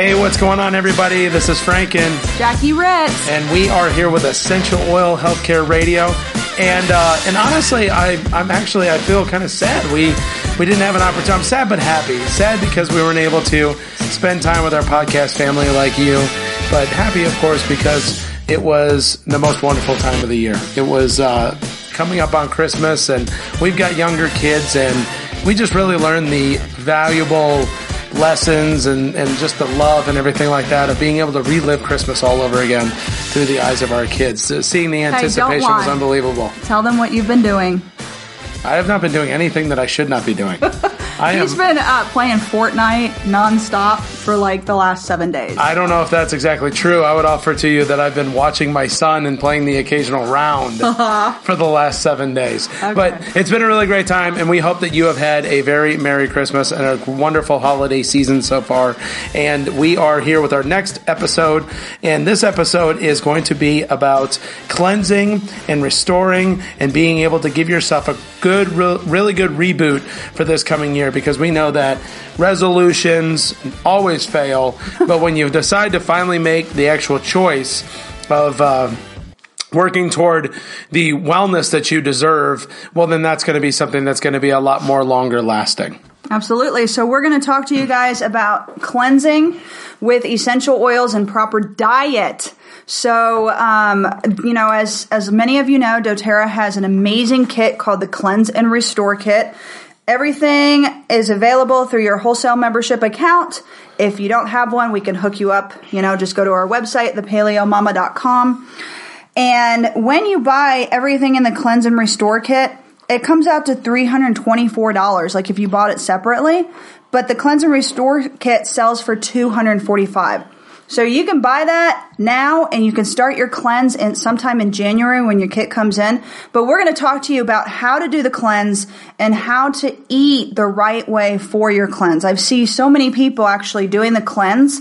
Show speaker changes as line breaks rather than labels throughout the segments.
Hey, what's going on, everybody? This is Frank and,
Jackie Ritz.
and we are here with Essential Oil Healthcare Radio. And uh, and honestly, I I'm actually I feel kind of sad. We we didn't have an opportunity. I'm sad but happy. Sad because we weren't able to spend time with our podcast family like you, but happy of course because it was the most wonderful time of the year. It was uh, coming up on Christmas, and we've got younger kids, and we just really learned the valuable lessons and, and just the love and everything like that of being able to relive Christmas all over again through the eyes of our kids. Uh, Seeing the anticipation was unbelievable.
Tell them what you've been doing.
I have not been doing anything that I should not be doing. I
He's
am.
been uh, playing Fortnite nonstop for like the last seven days.
I don't know if that's exactly true. I would offer to you that I've been watching my son and playing the occasional round uh-huh. for the last seven days. But it's been a really great time, and we hope that you have had a very Merry Christmas and a wonderful holiday season so far. And we are here with our next episode, and this episode is going to be about cleansing and restoring and being able to give yourself a good, re- really good reboot for this coming year because we know that resolutions always fail, but when you decide to finally make the actual choice of, uh, working toward the wellness that you deserve, well, then that's going to be something that's going to be a lot more longer lasting.
Absolutely. So we're going to talk to you guys about cleansing with essential oils and proper diet. So, um, you know, as as many of you know, DoTerra has an amazing kit called the Cleanse and Restore Kit. Everything is available through your wholesale membership account. If you don't have one, we can hook you up. You know, just go to our website, thepaleomama.com. And when you buy everything in the cleanse and restore kit, it comes out to $324 like if you bought it separately, but the cleanse and restore kit sells for 245. So you can buy that now and you can start your cleanse in sometime in January when your kit comes in. But we're going to talk to you about how to do the cleanse and how to eat the right way for your cleanse. I've seen so many people actually doing the cleanse,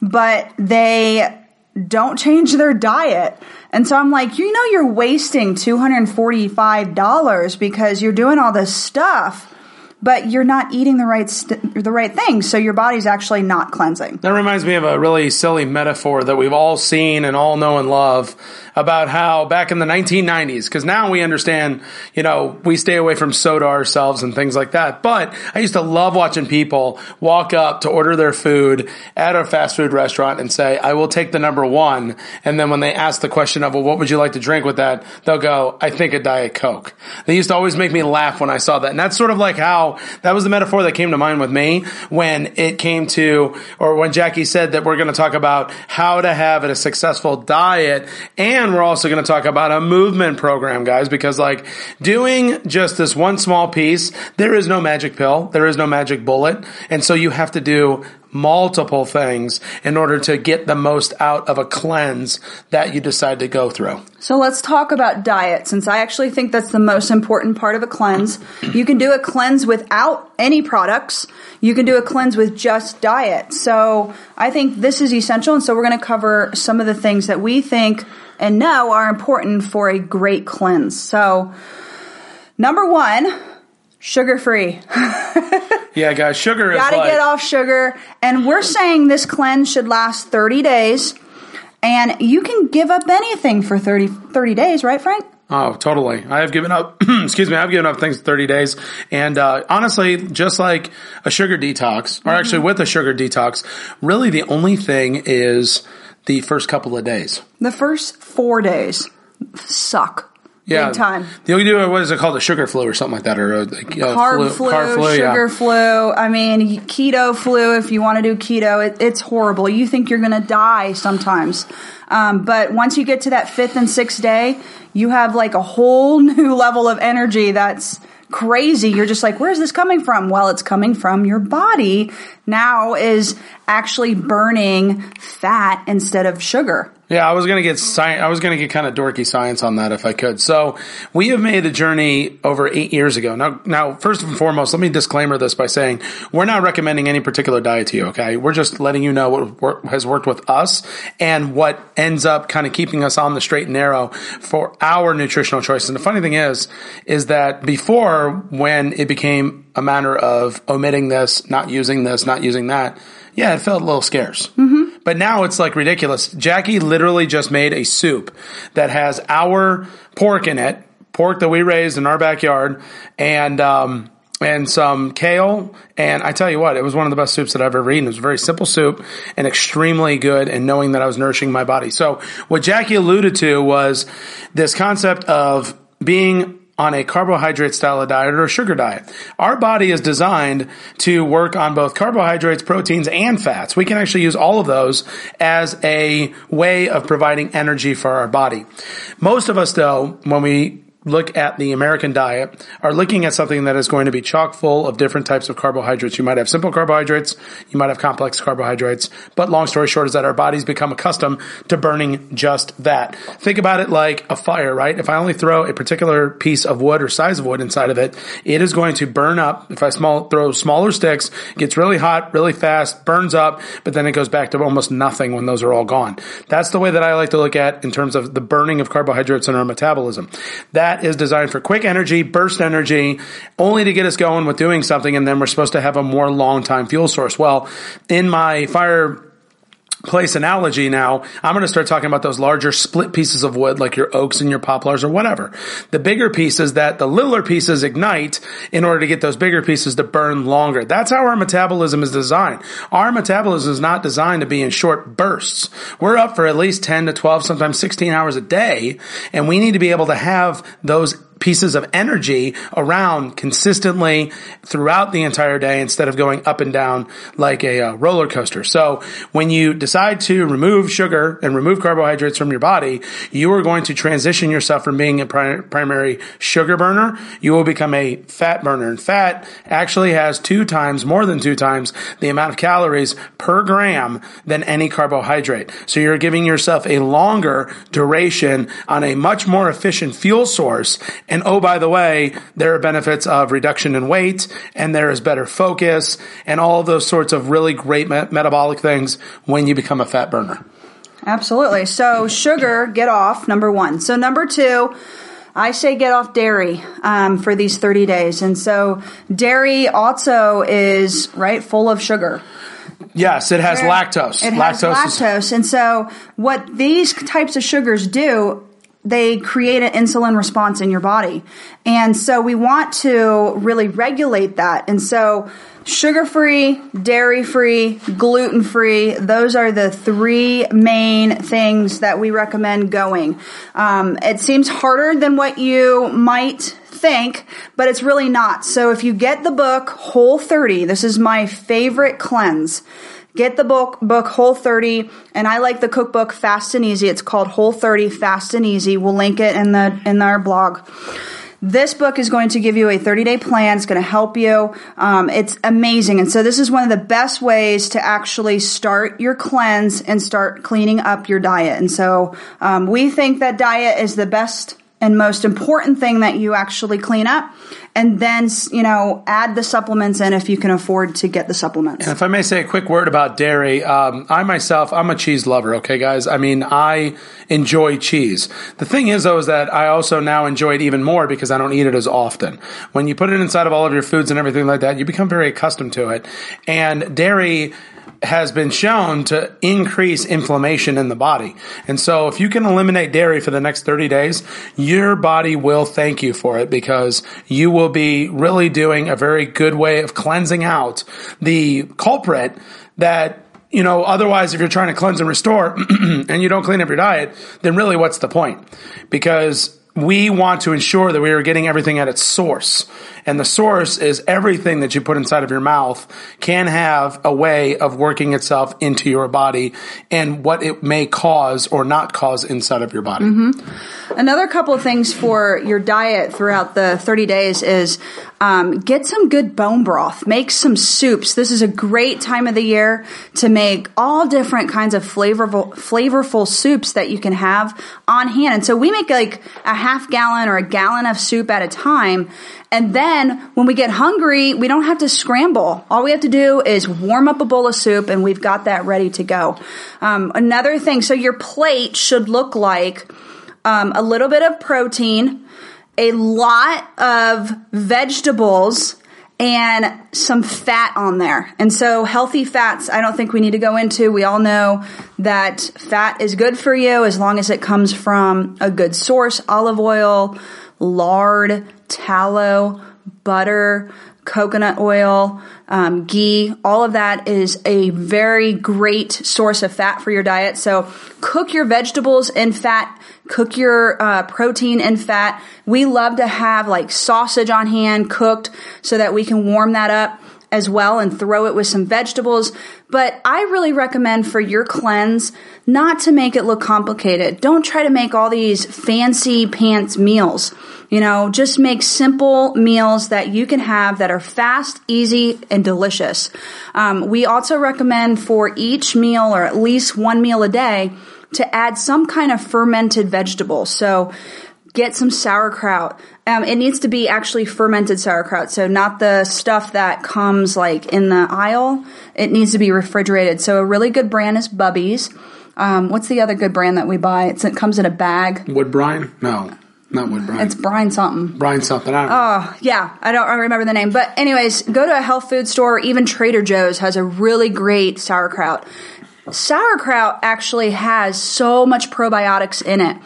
but they don't change their diet. And so I'm like, you know, you're wasting $245 because you're doing all this stuff, but you're not eating the right, st- the right things. So your body's actually not cleansing.
That reminds me of a really silly metaphor that we've all seen and all know and love about how back in the 1990s, because now we understand, you know, we stay away from soda ourselves and things like that. But I used to love watching people walk up to order their food at a fast food restaurant and say, I will take the number one. And then when they ask the question of, well, what would you like to drink with that? They'll go, I think a Diet Coke. They used to always make me laugh when I saw that. And that's sort of like how that was the metaphor that came to mind with me when it came to, or when Jackie said that we're going to talk about how to have a successful diet. And we're also going to talk about a movement program, guys, because like doing just this one small piece, there is no magic pill. There is no magic bullet. And so you have to do multiple things in order to get the most out of a cleanse that you decide to go through.
So let's talk about diet since I actually think that's the most important part of a cleanse. You can do a cleanse without any products. You can do a cleanse with just diet. So I think this is essential. And so we're going to cover some of the things that we think and know are important for a great cleanse. So number one, sugar free.
Yeah, guys, sugar is
Gotta
like,
get off sugar. And we're saying this cleanse should last 30 days. And you can give up anything for 30, 30 days, right, Frank?
Oh, totally. I have given up, excuse me, I've given up things 30 days. And, uh, honestly, just like a sugar detox, or actually with a sugar detox, really the only thing is the first couple of days.
The first four days suck.
Yeah.
Big time.
You do, what is it called? A sugar flu or something like that, or a, a
Carb flu,
carb flu, yeah.
sugar flu. I mean, keto flu. If you want to do keto, it, it's horrible. You think you're going to die sometimes. Um, but once you get to that fifth and sixth day, you have like a whole new level of energy that's crazy. You're just like, where's this coming from? Well, it's coming from your body now is actually burning fat instead of sugar.
Yeah, I was gonna get sci- I was gonna get kind of dorky science on that if I could. So we have made a journey over eight years ago. Now, now first and foremost, let me disclaimer this by saying we're not recommending any particular diet to you. Okay, we're just letting you know what wor- has worked with us and what ends up kind of keeping us on the straight and narrow for our nutritional choices. And the funny thing is, is that before when it became a matter of omitting this, not using this, not using that, Yeah, it felt a little scarce. Mm-hmm. But now it's like ridiculous. Jackie literally just made a soup that has our pork in it, pork that we raised in our backyard, and um, and some kale. And I tell you what, it was one of the best soups that I've ever eaten. It was a very simple soup and extremely good and knowing that I was nourishing my body. So what Jackie alluded to was this concept of being on a carbohydrate style of diet or a sugar diet. Our body is designed to work on both carbohydrates, proteins, and fats. We can actually use all of those as a way of providing energy for our body. Most of us though, when we look at the American diet are looking at something that is going to be chock full of different types of carbohydrates. You might have simple carbohydrates, you might have complex carbohydrates, but long story short is that our bodies become accustomed to burning just that. Think about it like a fire, right? If I only throw a particular piece of wood or size of wood inside of it, it is going to burn up. If I small, throw smaller sticks, gets really hot, really fast, burns up, but then it goes back to almost nothing when those are all gone. That's the way that I like to look at in terms of the burning of carbohydrates in our metabolism. That that is designed for quick energy, burst energy, only to get us going with doing something. And then we're supposed to have a more long time fuel source. Well, in my fire place analogy now, I'm going to start talking about those larger split pieces of wood like your oaks and your poplars or whatever. The bigger pieces that the littler pieces ignite in order to get those bigger pieces to burn longer. That's how our metabolism is designed. Our metabolism is not designed to be in short bursts. We're up for at least 10 to 12, sometimes 16 hours a day, and we need to be able to have those pieces of energy around consistently throughout the entire day instead of going up and down like a uh, roller coaster. So when you decide to remove sugar and remove carbohydrates from your body, you are going to transition yourself from being a pri- primary sugar burner. You will become a fat burner. And fat actually has two times, more than two times, the amount of calories per gram than any carbohydrate. So you're giving yourself a longer duration on a much more efficient fuel source and oh, by the way, there are benefits of reduction in weight and there is better focus and all those sorts of really great me- metabolic things when you become a fat burner.
Absolutely. So sugar, get off, number one. So number two, I say get off dairy um, for these 30 days. And so dairy also is, right, full of sugar.
Yes, it has lactose.
It has lactose. lactose. Is- and so what these types of sugars do they create an insulin response in your body. And so we want to really regulate that. And so sugar free, dairy free, gluten free, those are the three main things that we recommend going. Um, it seems harder than what you might think, but it's really not. So if you get the book Whole 30, this is my favorite cleanse. Get the book book Whole 30 and I like the cookbook Fast and Easy. It's called Whole 30 Fast and Easy. We'll link it in the in our blog. This book is going to give you a 30 day plan. It's going to help you. Um, it's amazing. And so this is one of the best ways to actually start your cleanse and start cleaning up your diet. And so um, we think that diet is the best and most important thing that you actually clean up and then you know add the supplements in if you can afford to get the supplements.
And if i may say a quick word about dairy um, i myself i'm a cheese lover okay guys? I mean i enjoy cheese. The thing is though is that i also now enjoy it even more because i don't eat it as often. When you put it inside of all of your foods and everything like that you become very accustomed to it. And dairy has been shown to increase inflammation in the body. And so if you can eliminate dairy for the next 30 days, your body will thank you for it because you will be really doing a very good way of cleansing out the culprit that you know, otherwise, if you're trying to cleanse and restore and you don't clean up your diet, then really what's the point? Because we want to ensure that we are getting everything at its source. And the source is everything that you put inside of your mouth can have a way of working itself into your body and what it may cause or not cause inside of your body.
Mm-hmm. Another couple of things for your diet throughout the 30 days is um, get some good bone broth. Make some soups. This is a great time of the year to make all different kinds of flavorful, flavorful soups that you can have on hand. And so we make like a half gallon or a gallon of soup at a time. And then when we get hungry, we don't have to scramble. All we have to do is warm up a bowl of soup and we've got that ready to go. Um, another thing, so your plate should look like um, a little bit of protein, a lot of vegetables, and some fat on there. And so healthy fats, I don't think we need to go into. We all know that fat is good for you as long as it comes from a good source, olive oil, lard, tallow, butter, coconut oil, um, ghee, all of that is a very great source of fat for your diet. So cook your vegetables in fat, cook your uh, protein in fat. We love to have like sausage on hand cooked so that we can warm that up as well and throw it with some vegetables. But I really recommend for your cleanse not to make it look complicated. Don't try to make all these fancy pants meals. You know, just make simple meals that you can have that are fast, easy, and delicious. Um, we also recommend for each meal or at least one meal a day to add some kind of fermented vegetable. So get some sauerkraut. Um, it needs to be actually fermented sauerkraut, so not the stuff that comes like in the aisle. It needs to be refrigerated. So a really good brand is Bubby's. Um, what's the other good brand that we buy? It's, it comes in a bag.
Wood brine? No. Not Wood Brine.
It's brine something.
Brine something. I don't know.
Oh, yeah. I don't I remember the name. But anyways, go to a health food store. Even Trader Joe's has a really great sauerkraut. Sauerkraut actually has so much probiotics in it.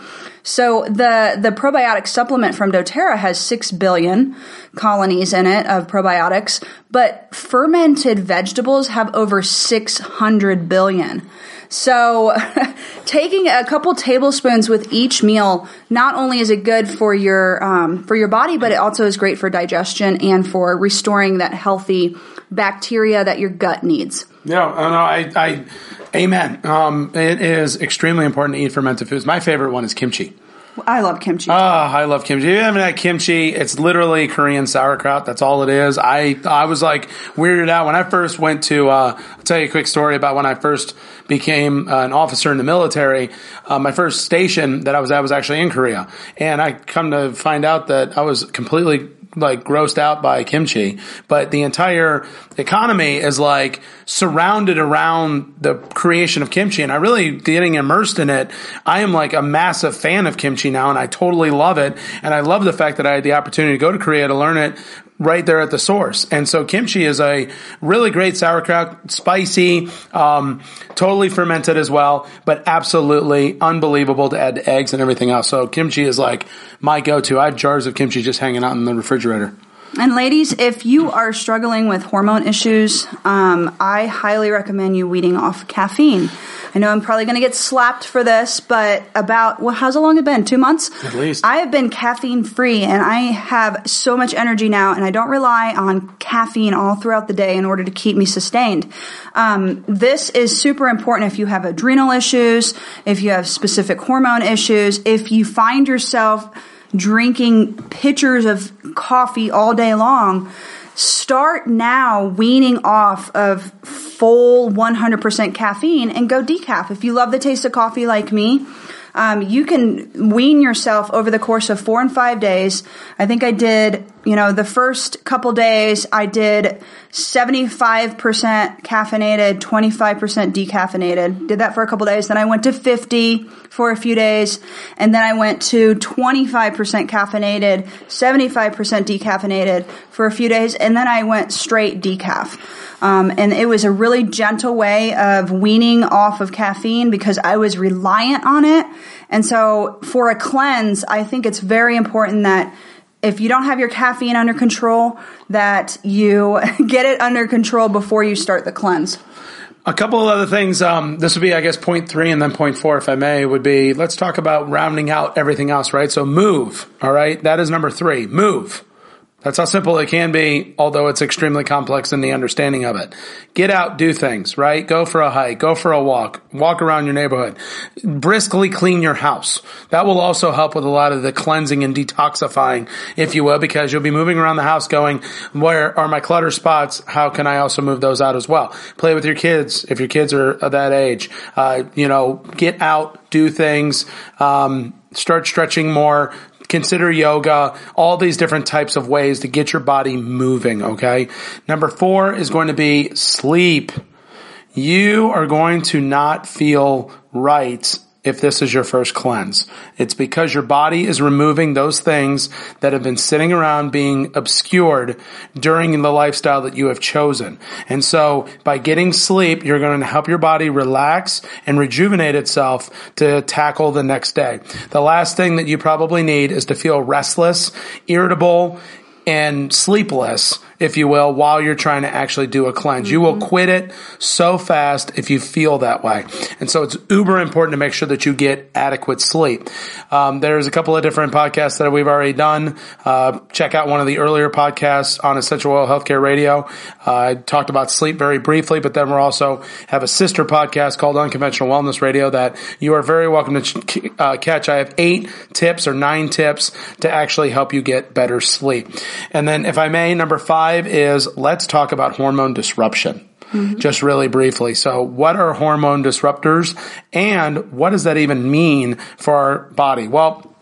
So the the probiotic supplement from DoTerra has 6 billion colonies in it of probiotics, but fermented vegetables have over 600 billion. So, taking a couple tablespoons with each meal, not only is it good for your um, for your body, but it also is great for digestion and for restoring that healthy bacteria that your gut needs.
Yeah, no, I, I, amen. Um, it is extremely important to eat fermented foods. My favorite one is kimchi.
I love kimchi.
Ah, I love kimchi. You haven't had kimchi. It's literally Korean sauerkraut. That's all it is. I I was like weirded out when I first went to. Uh, I'll tell you a quick story about when I first became uh, an officer in the military. Uh, my first station that I was at was actually in Korea, and I come to find out that I was completely like grossed out by kimchi, but the entire economy is like surrounded around the creation of kimchi. And I really getting immersed in it. I am like a massive fan of kimchi now and I totally love it. And I love the fact that I had the opportunity to go to Korea to learn it right there at the source. And so kimchi is a really great sauerkraut, spicy, um, totally fermented as well, but absolutely unbelievable to add to eggs and everything else. So kimchi is like my go-to. I have jars of kimchi just hanging out in the refrigerator.
And ladies, if you are struggling with hormone issues, um, I highly recommend you weeding off caffeine. I know I'm probably going to get slapped for this, but about well, how's it long it been? Two months
at least.
I have been caffeine free, and I have so much energy now, and I don't rely on caffeine all throughout the day in order to keep me sustained. Um, this is super important if you have adrenal issues, if you have specific hormone issues, if you find yourself drinking pitchers of coffee all day long start now weaning off of full 100% caffeine and go decaf. If you love the taste of coffee like me, um, you can wean yourself over the course of four and five days. I think I did, you know, the first couple days I did 75% caffeinated, 25% decaffeinated. Did that for a couple days. Then I went to 50 for a few days. And then I went to 25% caffeinated, 75% decaffeinated for a few days. And then I went straight decaf. Um, and it was a really gentle way of weaning off of caffeine because I was reliant on it. And so for a cleanse, I think it's very important that if you don't have your caffeine under control, that you get it under control before you start the cleanse.
A couple of other things. Um, this would be, I guess, point three and then point four, if I may, would be let's talk about rounding out everything else, right? So move. All right. That is number three. Move. That's how simple it can be, although it's extremely complex in the understanding of it. Get out, do things, right? Go for a hike, go for a walk, walk around your neighborhood, briskly clean your house. That will also help with a lot of the cleansing and detoxifying, if you will, because you'll be moving around the house going, where are my clutter spots? How can I also move those out as well? Play with your kids if your kids are that age. Uh, you know, get out, do things, um, start stretching more, consider yoga, all these different types of ways to get your body moving, okay? Number four is going to be sleep. You are going to not feel right if this is your first cleanse. It's because your body is removing those things that have been sitting around being obscured during the lifestyle that you have chosen. And so by getting sleep, you're going to help your body relax and rejuvenate itself to tackle the next day. The last thing that you probably need is to feel restless, irritable, and sleepless if you will, while you're trying to actually do a cleanse. Mm-hmm. You will mm-hmm. quit it so fast if you feel that way. And so it's uber important to make sure that you get adequate sleep. Um, there's a couple of different podcasts that we've already done. Uh, check out one of the earlier podcasts on Essential Oil Healthcare Radio. Uh, I talked about sleep very briefly, but then we're also have a sister podcast called Unconventional Wellness Radio that you are very welcome to ch- uh, catch. I have eight tips or nine tips to actually help you get better sleep. And then if I may, number five, five is let's talk about hormone disruption. Mm-hmm. Just really briefly. So what are hormone disruptors and what does that even mean for our body? Well,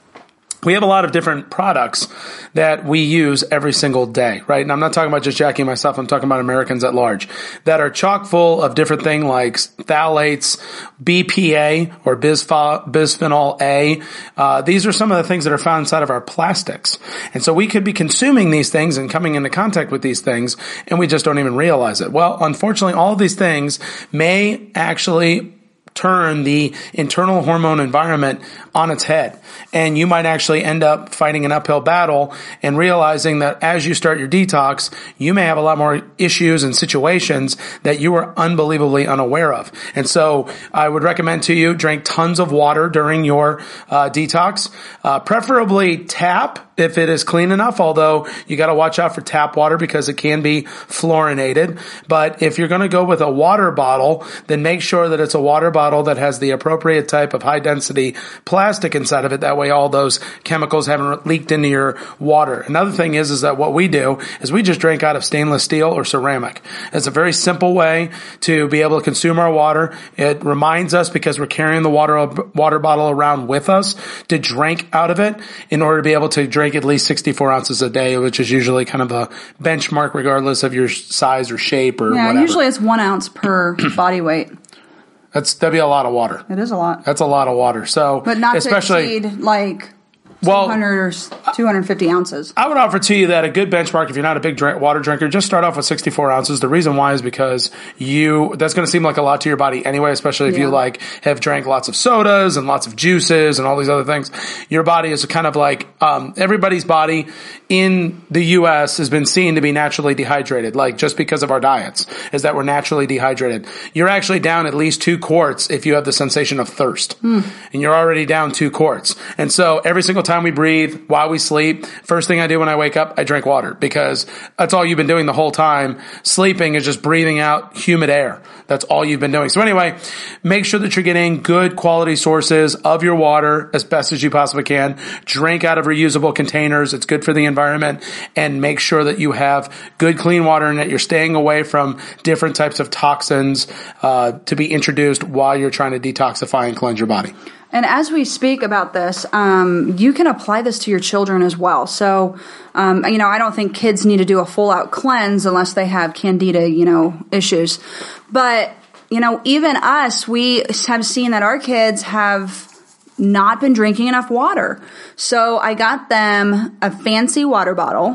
we have a lot of different products that we use every single day, right? And I'm not talking about just Jackie and myself. I'm talking about Americans at large that are chock full of different things like phthalates, BPA or bisphenol A. Uh, these are some of the things that are found inside of our plastics. And so we could be consuming these things and coming into contact with these things and we just don't even realize it. Well, unfortunately, all these things may actually turn the internal hormone environment on its head. And you might actually end up fighting an uphill battle and realizing that as you start your detox, you may have a lot more issues and situations that you were unbelievably unaware of. And so I would recommend to you drink tons of water during your uh, detox, uh, preferably tap if it is clean enough, although you got to watch out for tap water because it can be fluorinated. But if you're going to go with a water bottle, then make sure that it's a water bottle that has the appropriate type of high density plastic inside of it. That way all those chemicals haven't leaked into your water. Another thing is, is that what we do is we just drink out of stainless steel or ceramic. It's a very simple way to be able to consume our water. It reminds us because we're carrying the water, water bottle around with us to drink out of it in order to be able to drink drink at least 64 ounces a day, which is usually kind of a benchmark regardless of your size or shape or
yeah,
whatever.
usually it's one ounce per body weight.
That's that'd be a lot of water.
It is a lot.
That's a lot of water. So,
but not especially to exceed like well, 200 or 250 ounces.
I would offer to you that a good benchmark, if you're not a big drink, water drinker, just start off with 64 ounces. The reason why is because you, that's going to seem like a lot to your body anyway, especially if yeah. you like have drank lots of sodas and lots of juices and all these other things. Your body is kind of like, um, everybody's body in the U.S. has been seen to be naturally dehydrated, like just because of our diets, is that we're naturally dehydrated. You're actually down at least two quarts if you have the sensation of thirst. Mm. And you're already down two quarts. And so every single time time we breathe, while we sleep, first thing I do when I wake up, I drink water because that's all you've been doing the whole time. Sleeping is just breathing out humid air. That's all you've been doing. So anyway, make sure that you're getting good quality sources of your water as best as you possibly can. Drink out of reusable containers. It's good for the environment and make sure that you have good clean water and that you're staying away from different types of toxins uh, to be introduced while you're trying to detoxify and cleanse your body.
And as we speak about this, um, you can apply this to your children as well. So, um, you know, I don't think kids need to do a full out cleanse unless they have candida, you know, issues. But, you know, even us, we have seen that our kids have not been drinking enough water. So I got them a fancy water bottle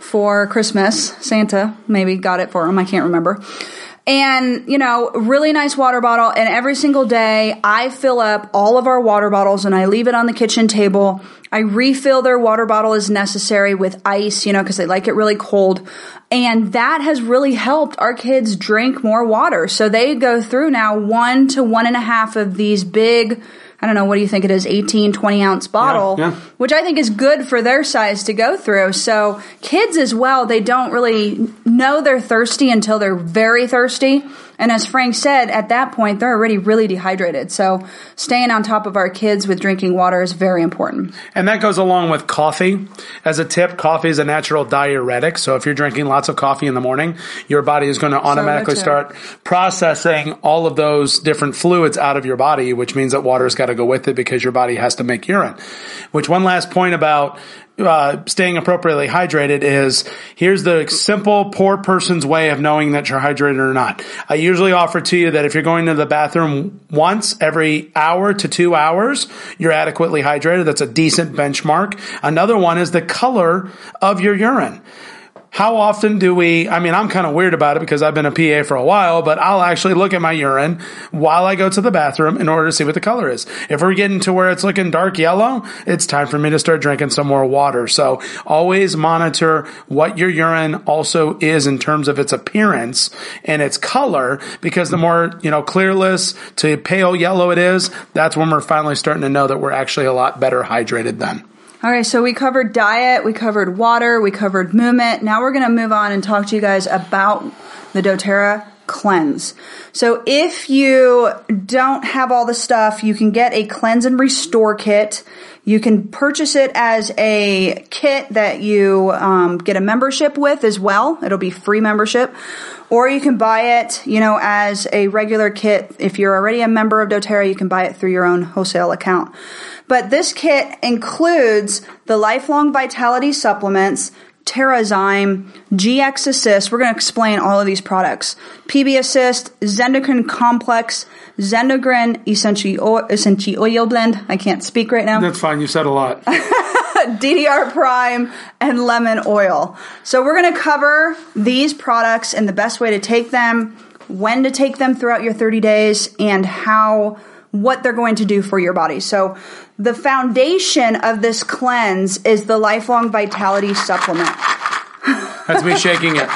for Christmas. Santa maybe got it for them. I can't remember and you know really nice water bottle. And every single day i fill up all of our water bottles and i leave it on the kitchen table. I refill their water bottle as necessary with ice you know because they like it really cold. And that has really helped our kids drink more water. So they go through now one to one and a half of these big I don't know, what do you think it is, 18, 20 ounce bottle, yeah, yeah. which I think is good for their size to go through. So kids as well, they don't really know they're thirsty until they're very thirsty. And as Frank said, at that point, they're already really dehydrated. So staying on top of our kids with drinking water is very important.
And that goes along with coffee. As a tip, coffee is a natural diuretic. So if you're drinking lots of coffee in the morning, your body is going to automatically start processing all of those different fluids out of your body, which means that water's got to go with it because your body has to make urine. Which one last point about uh, staying appropriately hydrated is here's the simple poor person's way of knowing that you're hydrated or not. I usually offer to you that if you're going to the bathroom once every hour to two hours, you're adequately hydrated. That's a decent benchmark. Another one is the color of your urine how often do we, I mean, I'm kind of weird about it because I've been a PA for a while, but I'll actually look at my urine while I go to the bathroom in order to see what the color is. If we're getting to where it's looking dark yellow, it's time for me to start drinking some more water. So always monitor what your urine also is in terms of its appearance and its color because the more, you know, clearless to pale yellow it is, that's when we're finally starting to know that we're actually a lot better hydrated then.
All right, so we covered diet, we covered water, we covered movement. Now we're going to move on and talk to you guys about the doTERRA cleanse. So if you don't have all the stuff, you can get a cleanse and restore kit. You can purchase it as a kit that you um, get a membership with as well. It'll be free membership. Or you can buy it, you know, as a regular kit. If you're already a member of doTERRA, you can buy it through your own wholesale account. But this kit includes the lifelong vitality supplements, Terrazyme, GX Assist. We're going to explain all of these products. PB Assist, Zendocrine Complex, Zendocrine Essential Oil Blend. I can't speak right now.
That's fine. You said a lot.
DDR Prime and lemon oil. So we're going to cover these products and the best way to take them, when to take them throughout your 30 days, and how what they're going to do for your body. So the foundation of this cleanse is the lifelong vitality supplement.
That's me shaking it.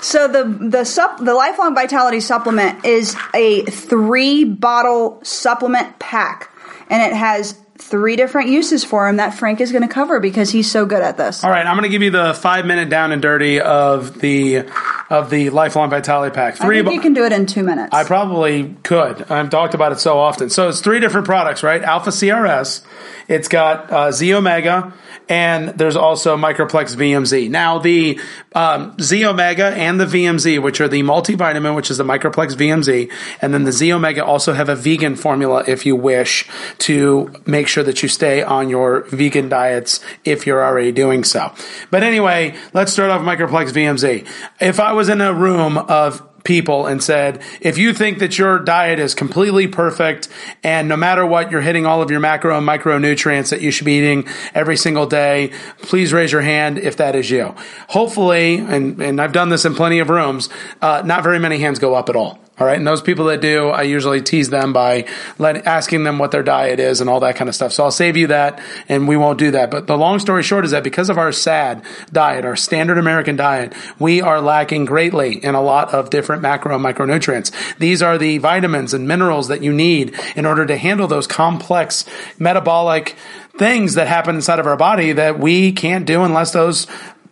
So the the sup the lifelong vitality supplement is a three bottle supplement pack, and it has three different uses for him that Frank is going to cover because he's so good at this.
All right, I'm going to give you the five minute down and dirty of the of the lifelong vitality pack.
Three. I think you can do it in two minutes.
I probably could. I've talked about it so often. So it's three different products, right? Alpha CRS. It's got uh, xEO Mega and there's also Microplex VMZ. Now, the um, xEO Mega and the VMZ, which are the multivitamin, which is the Microplex VMZ, and then the xEO Mega also have a vegan formula if you wish to make sure that you stay on your vegan diets if you're already doing so. But anyway, let's start off Microplex VMZ. If I was in a room of people and said, if you think that your diet is completely perfect and no matter what, you're hitting all of your macro and micronutrients that you should be eating every single day, please raise your hand if that is you. Hopefully, and, and I've done this in plenty of rooms, uh, not very many hands go up at all. All right. And those people that do, I usually tease them by let, asking them what their diet is and all that kind of stuff. So I'll save you that and we won't do that. But the long story short is that because of our SAD diet, our standard American diet, we are lacking greatly in a lot of different macro and micronutrients. These are the vitamins and minerals that you need in order to handle those complex metabolic things that happen inside of our body that we can't do unless those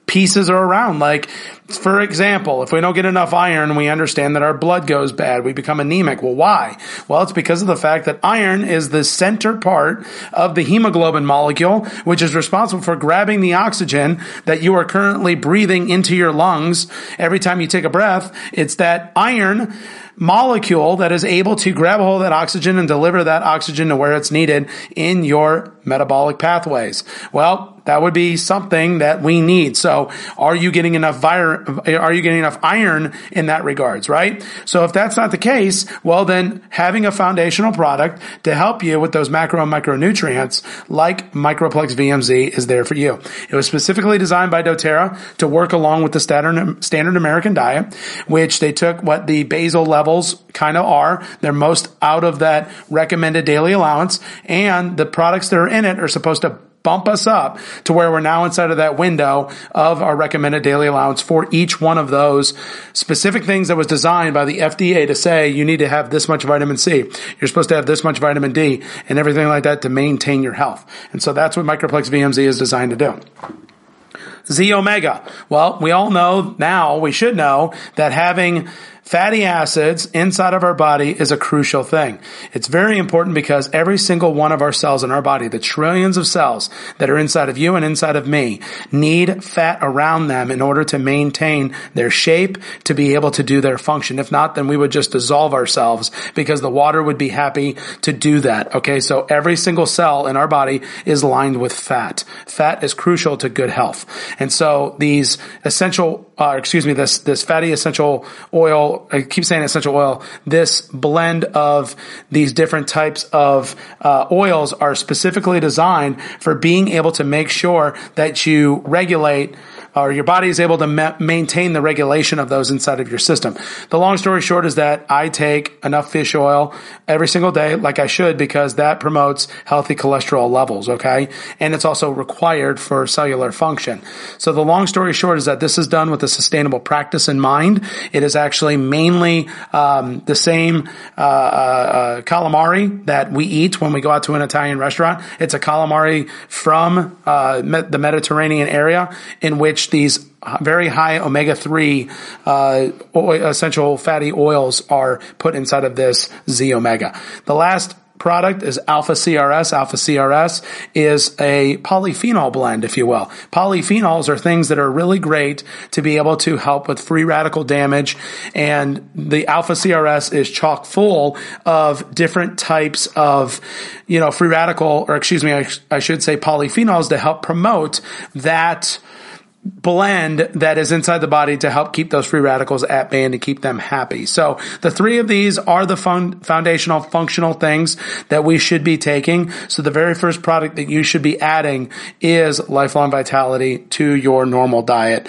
pieces are around. Like, for example, if we don't get enough iron, we understand that our blood goes bad. We become anemic. Well, why? Well, it's because of the fact that iron is the center part of the hemoglobin molecule, which is responsible for grabbing the oxygen that you are currently breathing into your lungs every time you take a breath. It's that iron molecule that is able to grab a hold of that oxygen and deliver that oxygen to where it's needed in your metabolic pathways. Well, that would be something that we need. So are you getting enough are you getting enough iron in that regards, right? So if that's not the case, well then having a foundational product to help you with those macro and micronutrients like Microplex VMZ is there for you. It was specifically designed by doTERRA to work along with the standard, standard American diet, which they took what the basal levels kind of are. They're most out of that recommended daily allowance and the products that are in it are supposed to bump us up to where we're now inside of that window of our recommended daily allowance for each one of those specific things that was designed by the FDA to say you need to have this much vitamin C. You're supposed to have this much vitamin D and everything like that to maintain your health. And so that's what Microplex VMZ is designed to do. xEO Mega. Well, we all know now, we should know that having Fatty acids inside of our body is a crucial thing. It's very important because every single one of our cells in our body, the trillions of cells that are inside of you and inside of me, need fat around them in order to maintain their shape to be able to do their function. If not, then we would just dissolve ourselves because the water would be happy to do that. Okay. So every single cell in our body is lined with fat. Fat is crucial to good health. And so these essential, uh, excuse me, this, this fatty essential oil I keep saying essential oil, this blend of these different types of uh, oils are specifically designed for being able to make sure that you regulate or your body is able to ma- maintain the regulation of those inside of your system. The long story short is that I take enough fish oil every single day, like I should, because that promotes healthy cholesterol levels, okay? And it's also required for cellular function. So the long story short is that this is done with a sustainable practice in mind. It is actually mainly um, the same uh, uh, uh calamari that we eat when we go out to an Italian restaurant. It's a calamari from uh, the Mediterranean area in which these very high omega 3 uh, essential fatty oils are put inside of this xEO Mega. The last product is Alpha CRS. Alpha CRS is a polyphenol blend, if you will. Polyphenols are things that are really great to be able to help with free radical damage. And the Alpha CRS is chock full of different types of, you know, free radical, or excuse me, I, I should say polyphenols to help promote that blend that is inside the body to help keep those free radicals at bay and to keep them happy. So the three of these are the fun, foundational functional things that we should be taking. So the very first product that you should be adding is lifelong vitality to your normal diet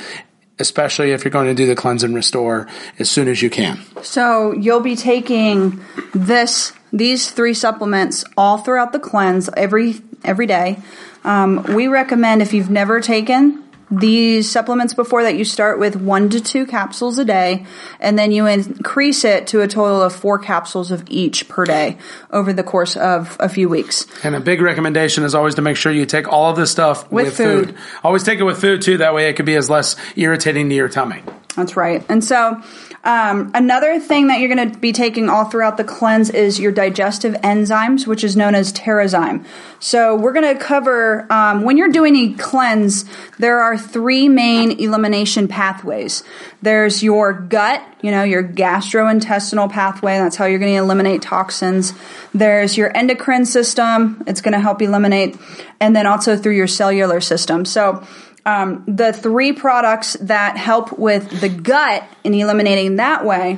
especially if you're going to do the cleanse and restore as soon as you can.
So you'll be taking this these three supplements all throughout the cleanse every every day. Um, we recommend if you've never taken these supplements before that you start with one to two capsules a day and then you increase it to a total of four capsules of each per day over the course of a few weeks.
And a big recommendation is always to make sure you take all of this stuff with, with food. food. Always take it with food too. That way it could be as less irritating to your tummy.
That's right. And so um, another thing that you're going to be taking all throughout the cleanse is your digestive enzymes, which is known as Terrazyme. So we're going to cover um, when you're doing a cleanse. There are three main elimination pathways. There's your gut, you know, your gastrointestinal pathway. That's how you're going to eliminate toxins. There's your endocrine system. It's going to help eliminate, and then also through your cellular system. So um, the three products that help with the gut in eliminating that way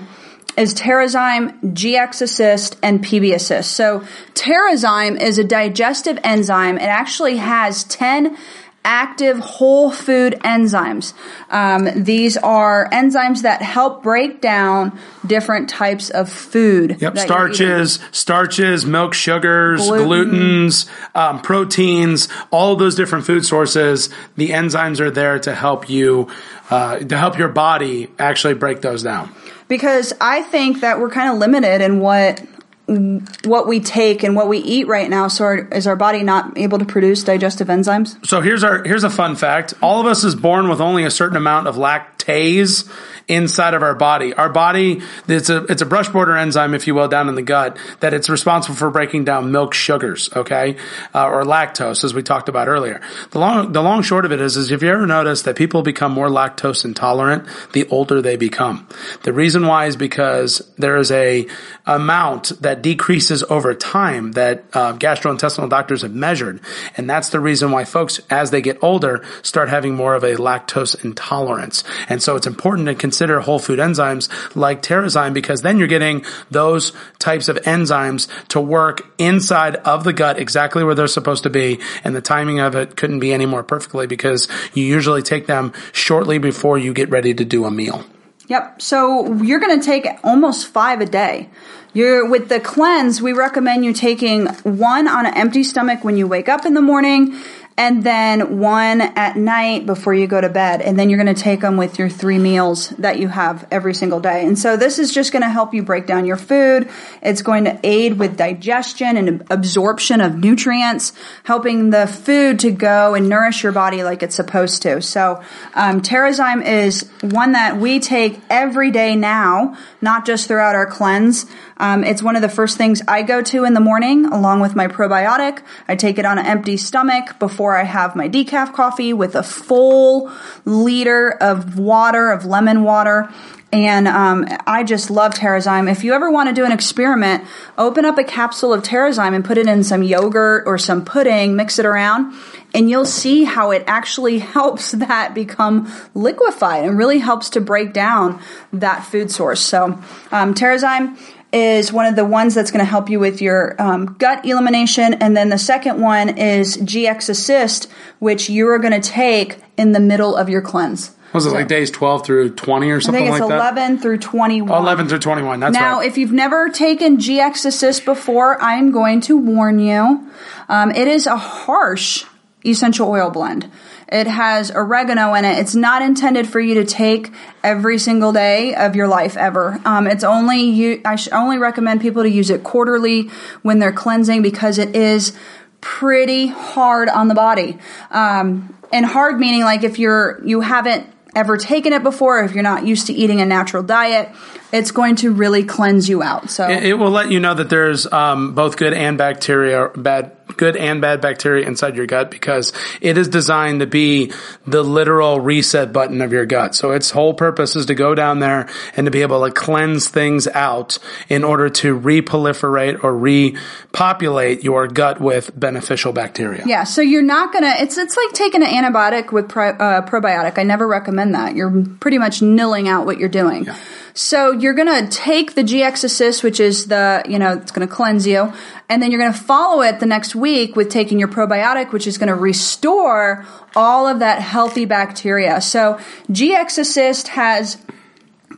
is Terrazyme, GX Assist, and PB Assist. So Terrazyme is a digestive enzyme. It actually has 10 active whole food enzymes. Um, these are enzymes that help break down different types of food.
Yep, starches, starches, milk, sugars, Gluten. glutens, um, proteins, all of those different food sources. The enzymes are there to help you, uh, to help your body actually break those down.
Because I think that we're kind of limited in what what we take and what we eat right now so our, is our body not able to produce digestive enzymes?
So here's our here's a fun fact. All of us is born with only a certain amount of lactase inside of our body. Our body, it's a, it's a brush border enzyme, if you will, down in the gut that it's responsible for breaking down milk sugars, okay? Uh, or lactose, as we talked about earlier. The long, the long short of it is, is if you ever notice that people become more lactose intolerant the older they become. The reason why is because there is a amount that decreases over time that uh, gastrointestinal doctors have measured. And that's the reason why folks, as they get older, start having more of a lactose intolerance. And so it's important to consider consider whole food enzymes like Terrazyme because then you're getting those types of enzymes to work inside of the gut exactly where they're supposed to be. And the timing of it couldn't be any more perfectly because you usually take them shortly before you get ready to do a meal.
Yep. So you're going to take almost five a day. You're with the cleanse. We recommend you taking one on an empty stomach when you wake up in the morning and then one at night before you go to bed. And then you're going to take them with your three meals that you have every single day. And so this is just going to help you break down your food. It's going to aid with digestion and absorption of nutrients, helping the food to go and nourish your body like it's supposed to. So, um, Terrazyme is one that we take every day now, not just throughout our cleanse. Um, it's one of the first things I go to in the morning along with my probiotic. I take it on an empty stomach before I have my decaf coffee with a full liter of water, of lemon water. And um, I just love Terrazyme. If you ever want to do an experiment, open up a capsule of Terrazyme and put it in some yogurt or some pudding, mix it around, and you'll see how it actually helps that become liquefied and really helps to break down that food source. So, um, Terrazyme is one of the ones that's going to help you with your um, gut elimination. And then the second one is GX Assist, which you are going to take in the middle of your cleanse.
Was it so, like days 12 through 20 or something
I think
it's
like 11 through 21.
Oh, 11 through 21. That's right.
now,
right.
if you've never taken GX Assist before, I'm going to warn you. Um, it is a harsh essential oil blend. It has oregano in it. It's not intended for you to take every single day of your life ever. Um, it's only you. I should only recommend people to use it quarterly when they're cleansing because it is pretty hard on the body. Um, and hard meaning like if you're you haven't ever taken it before, if you're not used to eating a natural diet, it's going to really cleanse you out. So
it, it will let you know that there's um, both good and bacteria, bad, good and bad bacteria inside your gut because it is designed to be the literal reset button of your gut. So its whole purpose is to go down there and to be able to cleanse things out in order to reproliferate or repopulate your gut with beneficial bacteria.
Yeah. So you're not gonna. It's it's like taking an antibiotic with pro, uh, probiotic. I never recommend that. You're pretty much nilling out what you're doing. Yeah. So you're going to take the GX Assist, which is the, you know, it's going to cleanse you, and then you're going to follow it the next week with taking your probiotic, which is going to restore all of that healthy bacteria. So GX Assist has,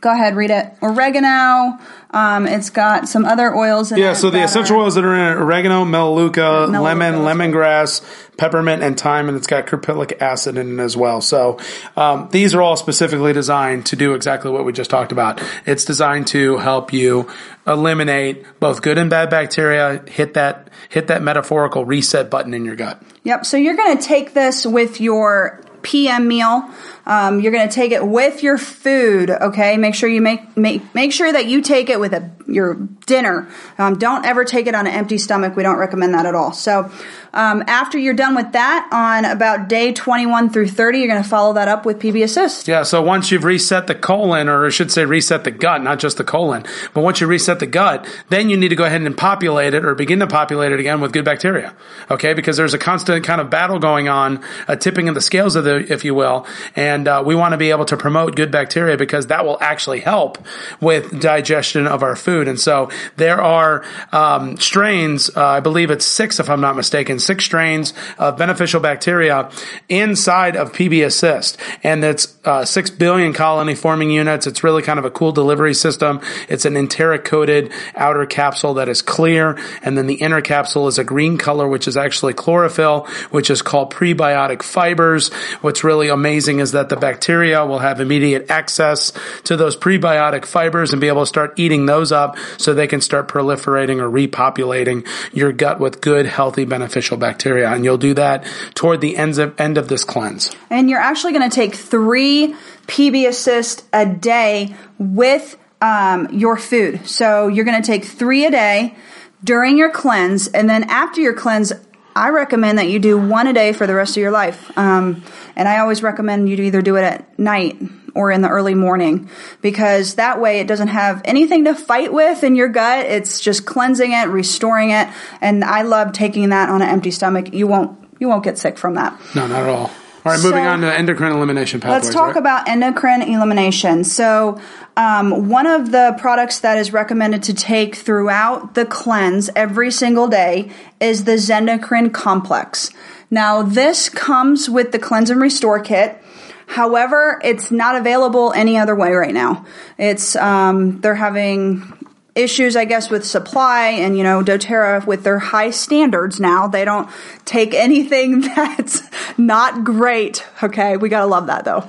go ahead, read it, oregano, um, it's got some other oils in
yeah,
it.
so the essential
are,
oils that are in it oregano, melaleuca, melaleuca lemon, lemongrass, peppermint, and thyme, and it's got caprylic acid in it as well. So um, these are all specifically designed to do exactly what we just talked about. It's designed to help you eliminate both good and bad bacteria, hit that hit that metaphorical reset button in your gut.
Yep. So you're going to take this with your PM meal. Um, you're going to take it with your food. Okay, make sure you make make make sure that you take it with a your dinner. Um, don't ever take it on an empty stomach. We don't recommend that at all. So um, after you're done with that, on about day 21 through 30, you're going to follow that up with PB Assist.
Yeah, so once you've reset the colon, or I should say reset the gut, not just the colon, but once you reset the gut, then you need to go ahead and populate it or begin to populate it again with good bacteria. Okay, because there's a constant kind of battle going on, a tipping of the scales of the, if you will, and uh, we want to be able to promote good bacteria because that will actually help with digestion of our food. And so there are um, strains, uh, I believe it's six if I'm not mistaken, six strains of beneficial bacteria inside of PB Assist. And it's uh, six billion colony forming units. It's really kind of a cool delivery system. It's an enteric coated outer capsule that is clear. And then the inner capsule is a green color, which is actually chlorophyll, which is called prebiotic fibers. What's really amazing is that the bacteria will have immediate access to those prebiotic fibers and be able to start eating those up so they can start proliferating or repopulating your gut with good, healthy, beneficial bacteria. And you'll do that toward the end of, end of this cleanse.
And you're actually going to take three PB Assist a day with um, your food. So you're going to take three a day during your cleanse. And then after your cleanse, I recommend that you do one a day for the rest of your life. Um, and I always recommend you to either do it at night or in the early morning because that way it doesn't have anything to fight with in your gut. It's just cleansing it, restoring it. And I love taking that on an empty stomach. You won't, you won't get sick from that.
No, not at all. All right, moving so, on to endocrine elimination pathways.
Let's talk
right?
about endocrine elimination. So, um, one of the products that is recommended to take throughout the cleanse every single day is the Zendocrine Complex. Now, this comes with the Cleanse and Restore kit. However, it's not available any other way right now. It's um, they're having issues, I guess, with supply and, you know, doTERRA with their high standards now, they don't take anything that's not great. Okay. We gotta love that though.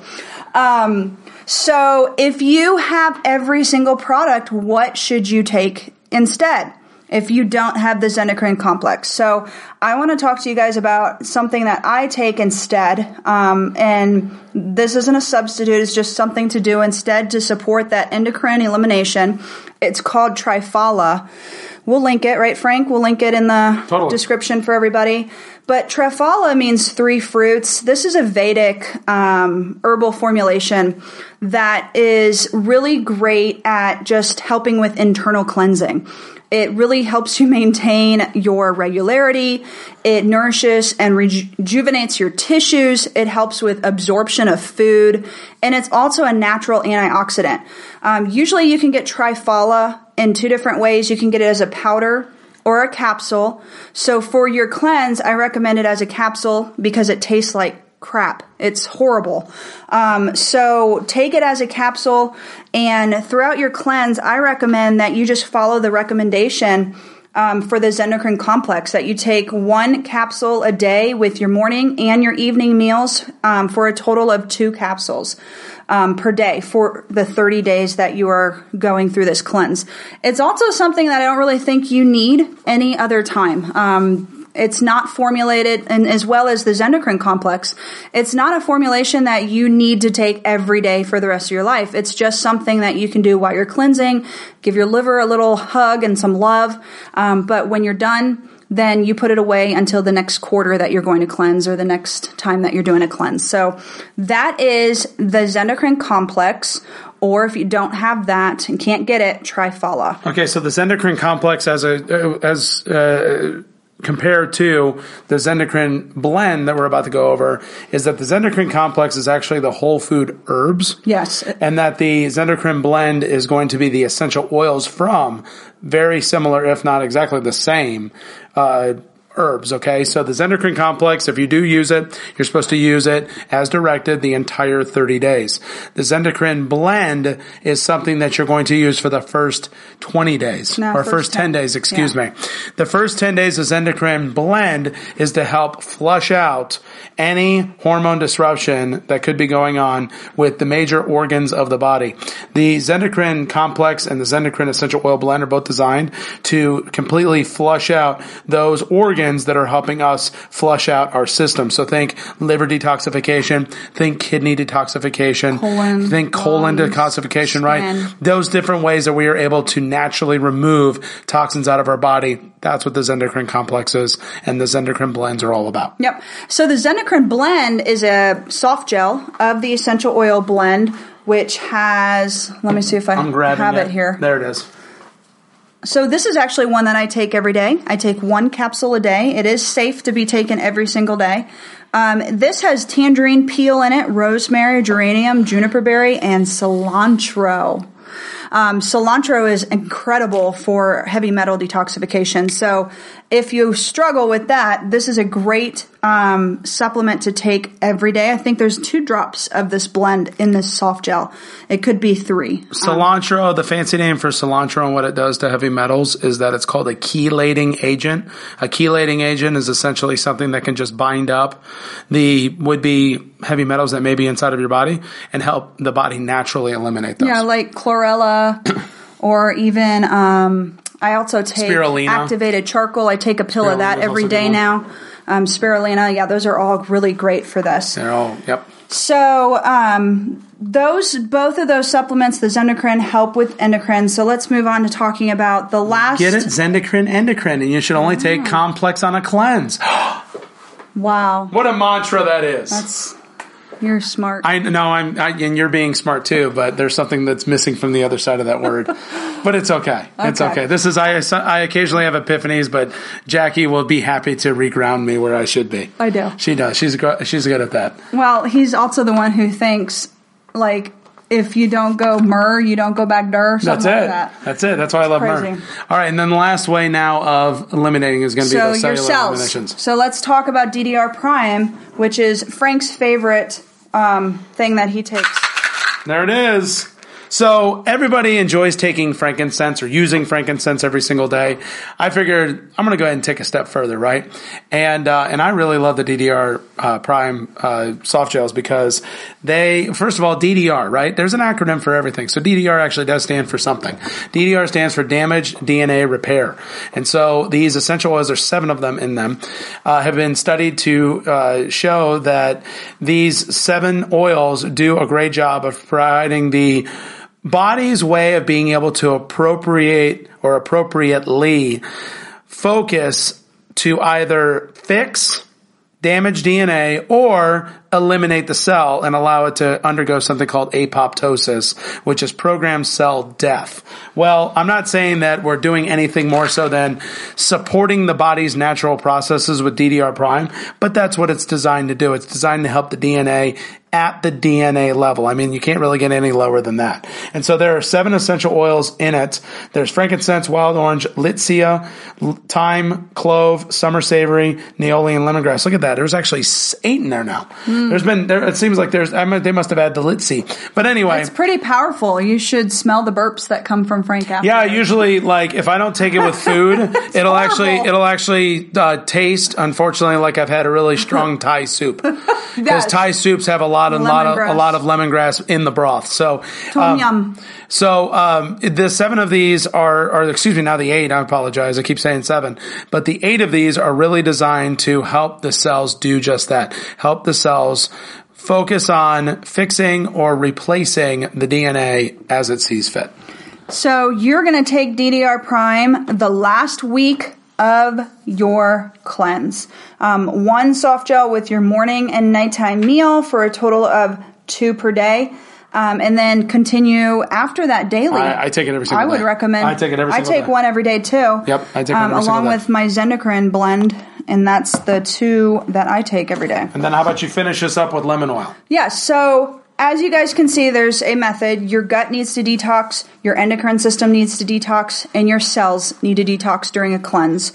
Um, so if you have every single product, what should you take instead? If you don't have the Zendocrine complex. So I want to talk to you guys about something that I take instead. Um, and this isn't a substitute. It's just something to do instead to support that endocrine elimination. It's called Triphala. We'll link it, right, Frank? We'll link it in the
Totally.
description for everybody. But Triphala means three fruits. This is a Vedic um, herbal formulation that is really great at just helping with internal cleansing. It really helps you maintain your regularity. It nourishes and rejuvenates your tissues. It helps with absorption of food. And it's also a natural antioxidant. Um, usually you can get Triphala in two different ways. You can get it as a powder or a capsule. So for your cleanse, I recommend it as a capsule because it tastes like crap. It's horrible. Um, so take it as a capsule, and throughout your cleanse, I recommend that you just follow the recommendation. Um, for the Zendocrine complex, that you take one capsule a day with your morning and your evening meals um, for a total of two capsules um, per day for the 30 days that you are going through this cleanse. It's also something that I don't really think you need any other time. It's not formulated, and as well as the Zendocrine complex, it's not a formulation that you need to take every day for the rest of your life. It's just something that you can do while you're cleansing, give your liver a little hug and some love. Um, but when you're done, then you put it away until the next quarter that you're going to cleanse or the next time that you're doing a cleanse. So that is the Zendocrine complex. Or if you don't have that and can't get it, try Triphala.
Okay, so the Zendocrine complex as a as uh, compared to the Zendocrine blend that we're about to go over is that the Zendocrine complex is actually the whole food herbs.
Yes.
And that the Zendocrine blend is going to be the essential oils from very similar, if not exactly the same, uh, herbs. Okay. So the Zendocrine complex, if you do use it, you're supposed to use it as directed the entire 30 days. The Zendocrine blend is something that you're going to use for the first 20 days
No,
or
first
first 10
10.
days, excuse
Yeah.
me. The first 10 days of Zendocrine blend is to help flush out any hormone disruption that could be going on with the major organs of the body. The Zendocrine complex and the Zendocrine essential oil blend are both designed to completely flush out those organs that are helping us flush out our system. So think liver detoxification, think kidney detoxification,
Colon,
think colon
lungs,
detoxification, right? those different ways that we are able to naturally remove toxins out of our body. That's what the Zendocrine complex is, and the Zendocrine blends are all about.
Yep. So the Zendocrine blend is a soft gel of the essential oil blend, which has, let me see if I have it here.
There it is.
So this is actually one that I take every day. I take one capsule a day. It is safe to be taken every single day. Um, this has tangerine peel in it, rosemary, geranium, juniper berry, and cilantro. Um, cilantro is incredible for heavy metal detoxification. So if you struggle with that, this is a great um, supplement to take every day. I think there's two drops of this blend in this soft gel. It could be three.
Cilantro, the fancy name for cilantro and what it does to heavy metals is that it's called a chelating agent. A chelating agent is essentially something that can just bind up the would be heavy metals that may be inside of your body and help the body naturally eliminate those.
Yeah, like chlorella, or even um, I also take
Spirulina.
activated charcoal. I take a pill of that every day now. Um, spirulina, yeah, those are all really great for this.
They're all, yep.
So um, those both of those supplements, the Zendocrine, help with endocrine. So let's move on to talking about the last.
Get it? Zendocrine, endocrine, and you should only take complex on a cleanse.
Wow,
what a mantra that is.
that's you're smart.
I know I'm, I, and you're being smart too, but there's something that's missing from the other side of that word. but it's okay. It's
Okay.
okay. This is I. I occasionally have epiphanies, but Jackie will be happy to reground me where I should be.
I do.
She does. She's she's good at that.
Well, he's also the one who thinks like if you don't go myrrh, you don't go back dir.
That's it.
like that.
That's it. That's why I love
crazy.
Myrrh. All right, and then the last way now of eliminating is going to be
So
the
your
cellular eliminations.
So let's talk about DDR prime, which is Frank's favorite um, thing that he takes.
There it is. So everybody enjoys taking frankincense or using frankincense every single day. I figured I'm going to go ahead and take a step further, right? And uh, and I really love the DDR uh, Prime uh, soft gels because they, first of all, DDR, right? There's an acronym for everything. So DDR actually does stand for something. DDR stands for damage DNA repair, and so these essential oils, there's seven of them in them, uh, have been studied to uh, show that these seven oils do a great job of providing the body's way of being able to appropriate or appropriately focus to either fix damage DNA or eliminate the cell and allow it to undergo something called apoptosis, which is programmed cell death. Well, I'm not saying that we're doing anything more so than supporting the body's natural processes with DDR prime, but that's what it's designed to do. It's designed to help the DNA at the DNA level. I mean, you can't really get any lower than that. And so there are seven essential oils in it. There's frankincense, wild orange, litsea, thyme, clove, summer savory, niaouli, and lemongrass. Look at that. There's actually eight in there now. Mm. There's been there. It seems like there's. I mean, they must have had the litsea. But anyway,
it's pretty powerful. You should smell the burps that come from Frank. After
yeah, usually like if I don't take it with food, it'll horrible. actually it'll actually uh, taste. Unfortunately, like I've had a really strong Thai soup because. Thai soups have a lot of lot of a lot of lemongrass in the broth. So
tom um, yum.
So um, the seven of these are, or excuse me, now the eight. I apologize. I keep saying seven, but the eight of these are really designed to help the cells do just that. Help the cells focus on fixing or replacing the DNA as it sees fit.
So you're going to take DDR Prime the last week of your cleanse. Um, one soft gel with your morning and nighttime meal for a total of two per day. Um, and then continue after that daily.
I, I take it every single
I would
day.
recommend.
I take it every
I take
day.
one every day too.
Yep, I take um,
along with my Zendocrine blend, and that's the two that I take every day.
And then how about you finish this up with lemon oil?
Yeah. So as you guys can see, there's a method. Your gut needs to detox, your endocrine system needs to detox, and your cells need to detox during a cleanse.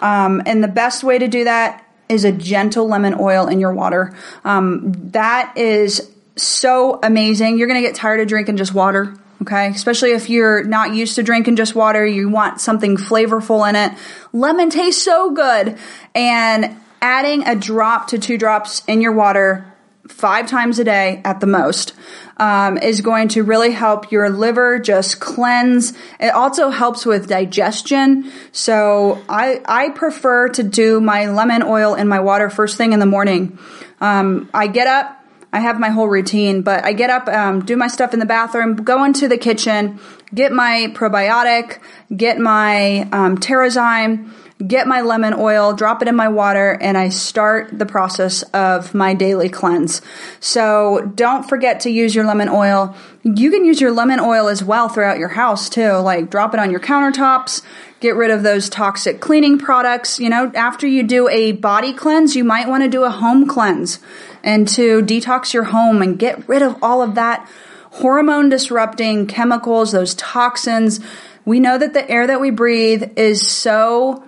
Um, and the best way to do that is a gentle lemon oil in your water. Um, that is so amazing. You're going to get tired of drinking just water. Okay. Especially if you're not used to drinking just water, you want something flavorful in it. Lemon tastes so good. And adding a drop to two drops in your water five times a day at the most um, is going to really help your liver just cleanse. It also helps with digestion. So I I prefer to do my lemon oil in my water first thing in the morning. Um, I get up, I have my whole routine, but I get up, um, do my stuff in the bathroom, go into the kitchen, get my probiotic, get my um, Terrazyme, get my lemon oil, drop it in my water, and I start the process of my daily cleanse. So don't forget to use your lemon oil. You can use your lemon oil as well throughout your house too. Like drop it on your countertops, get rid of those toxic cleaning products. You know, after you do a body cleanse, you might want to do a home cleanse and to detox your home and get rid of all of that hormone disrupting chemicals, those toxins. We know that the air that we breathe is so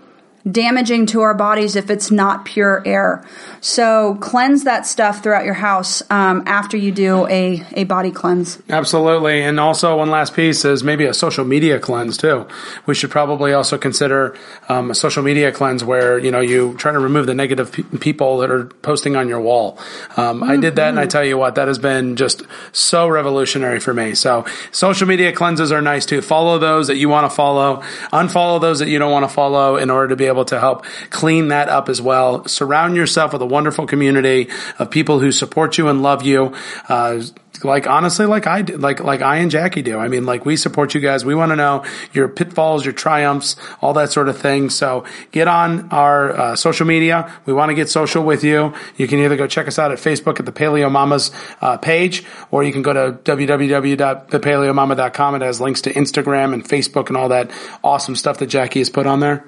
damaging to our bodies if it's not pure air. So cleanse that stuff throughout your house um, after you do a, a body cleanse.
Absolutely. And also one last piece is maybe a social media cleanse too. We should probably also consider um, a social media cleanse where, you know, you try to remove the negative pe- people that are posting on your wall. Um, mm-hmm. I did that and I tell you what, that has been just so revolutionary for me. So social media cleanses are nice too. Follow those that you want to follow, unfollow those that you don't want to follow in order to be able to help clean that up as well. Surround yourself with a wonderful community of people who support you and love you. Uh, like honestly, like I do, like like I and Jackie do. I mean, like we support you guys. We want to know your pitfalls, your triumphs, all that sort of thing. So get on our uh, social media. We want to get social with you. You can either go check us out at Facebook at the Paleo Mamas uh, page, or you can go to www.thepaleomama.com. It has links to Instagram and Facebook and all that awesome stuff that Jackie has put on there.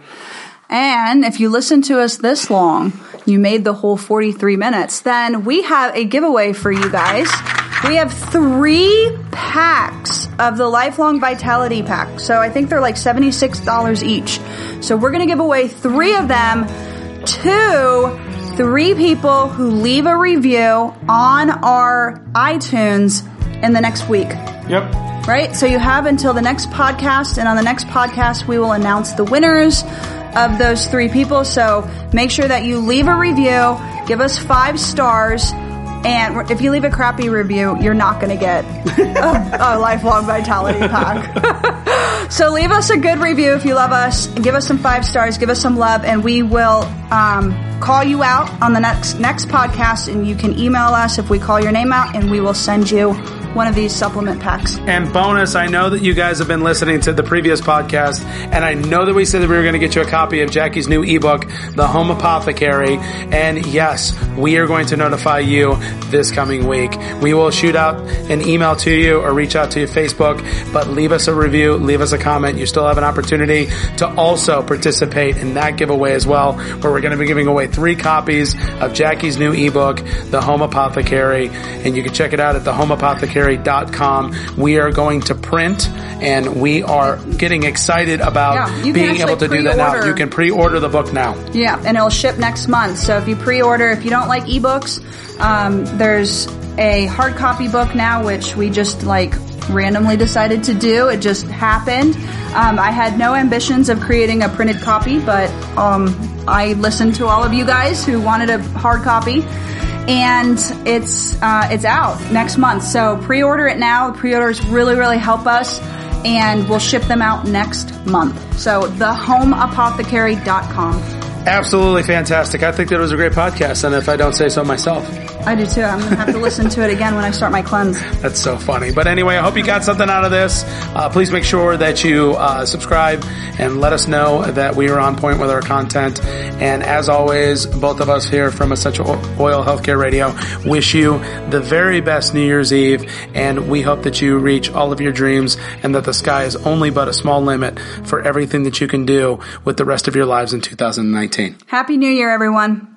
And if you listen to us this long, you made the whole 43 minutes, then we have a giveaway for you guys. We have three packs of the Lifelong Vitality Pack. So I think they're like $76 each. So we're going to give away three of them to three people who leave a review on our iTunes in the next week.
Yep.
right? So you have until the next podcast, and on the next podcast, we will announce the winners of those three people. So make sure that you leave a review, give us five stars, and if you leave a crappy review, you're not going to get a, a, lifelong vitality pack. so leave us a good review if you love us. Give us some five stars. Give us some love, and we will um, call you out on the next next podcast. And you can email us if we call your name out, and we will send you one of these supplement packs.
And bonus, I know that you guys have been listening to the previous podcast, and I know that we said that we were going to get you a copy of Jackie's new ebook, The Home Apothecary. And yes, we are going to notify you this coming week. We will shoot out an email to you or reach out to you Facebook, but leave us a review, leave us a comment. You still have an opportunity to also participate in that giveaway as well, where we're going to be giving away three copies of Jackie's new ebook, The Home Apothecary, and you can check it out at the Home Apothecary we are going to print and we are getting excited about yeah, being able to do that now. You can pre-order the book now.
Yeah, and it'll ship next month. So if you pre-order, if you don't like ebooks, um, there's a hard copy book now, which we just like randomly decided to do. It just happened. Um, I had no ambitions of creating a printed copy, but um, I listened to all of you guys who wanted a hard copy and it's uh, it's out next month. So pre-order it now. Pre-orders really really help us, and we'll ship them out next month. So thehomeapothecary.com.
Absolutely fantastic. I think that was a great podcast, and if I don't say so myself.
I do too. I'm to have to listen to it again when I start my cleanse.
That's so funny. But anyway, I hope you got something out of this. Uh, please make sure that you uh, subscribe and let us know that we are on point with our content. And as always, both of us here from Essential Oil Healthcare Radio wish you the very best New Year's Eve. And we hope that you reach all of your dreams and that the sky is only but a small limit for everything that you can do with the rest of your lives in 2019.
Happy New Year, everyone.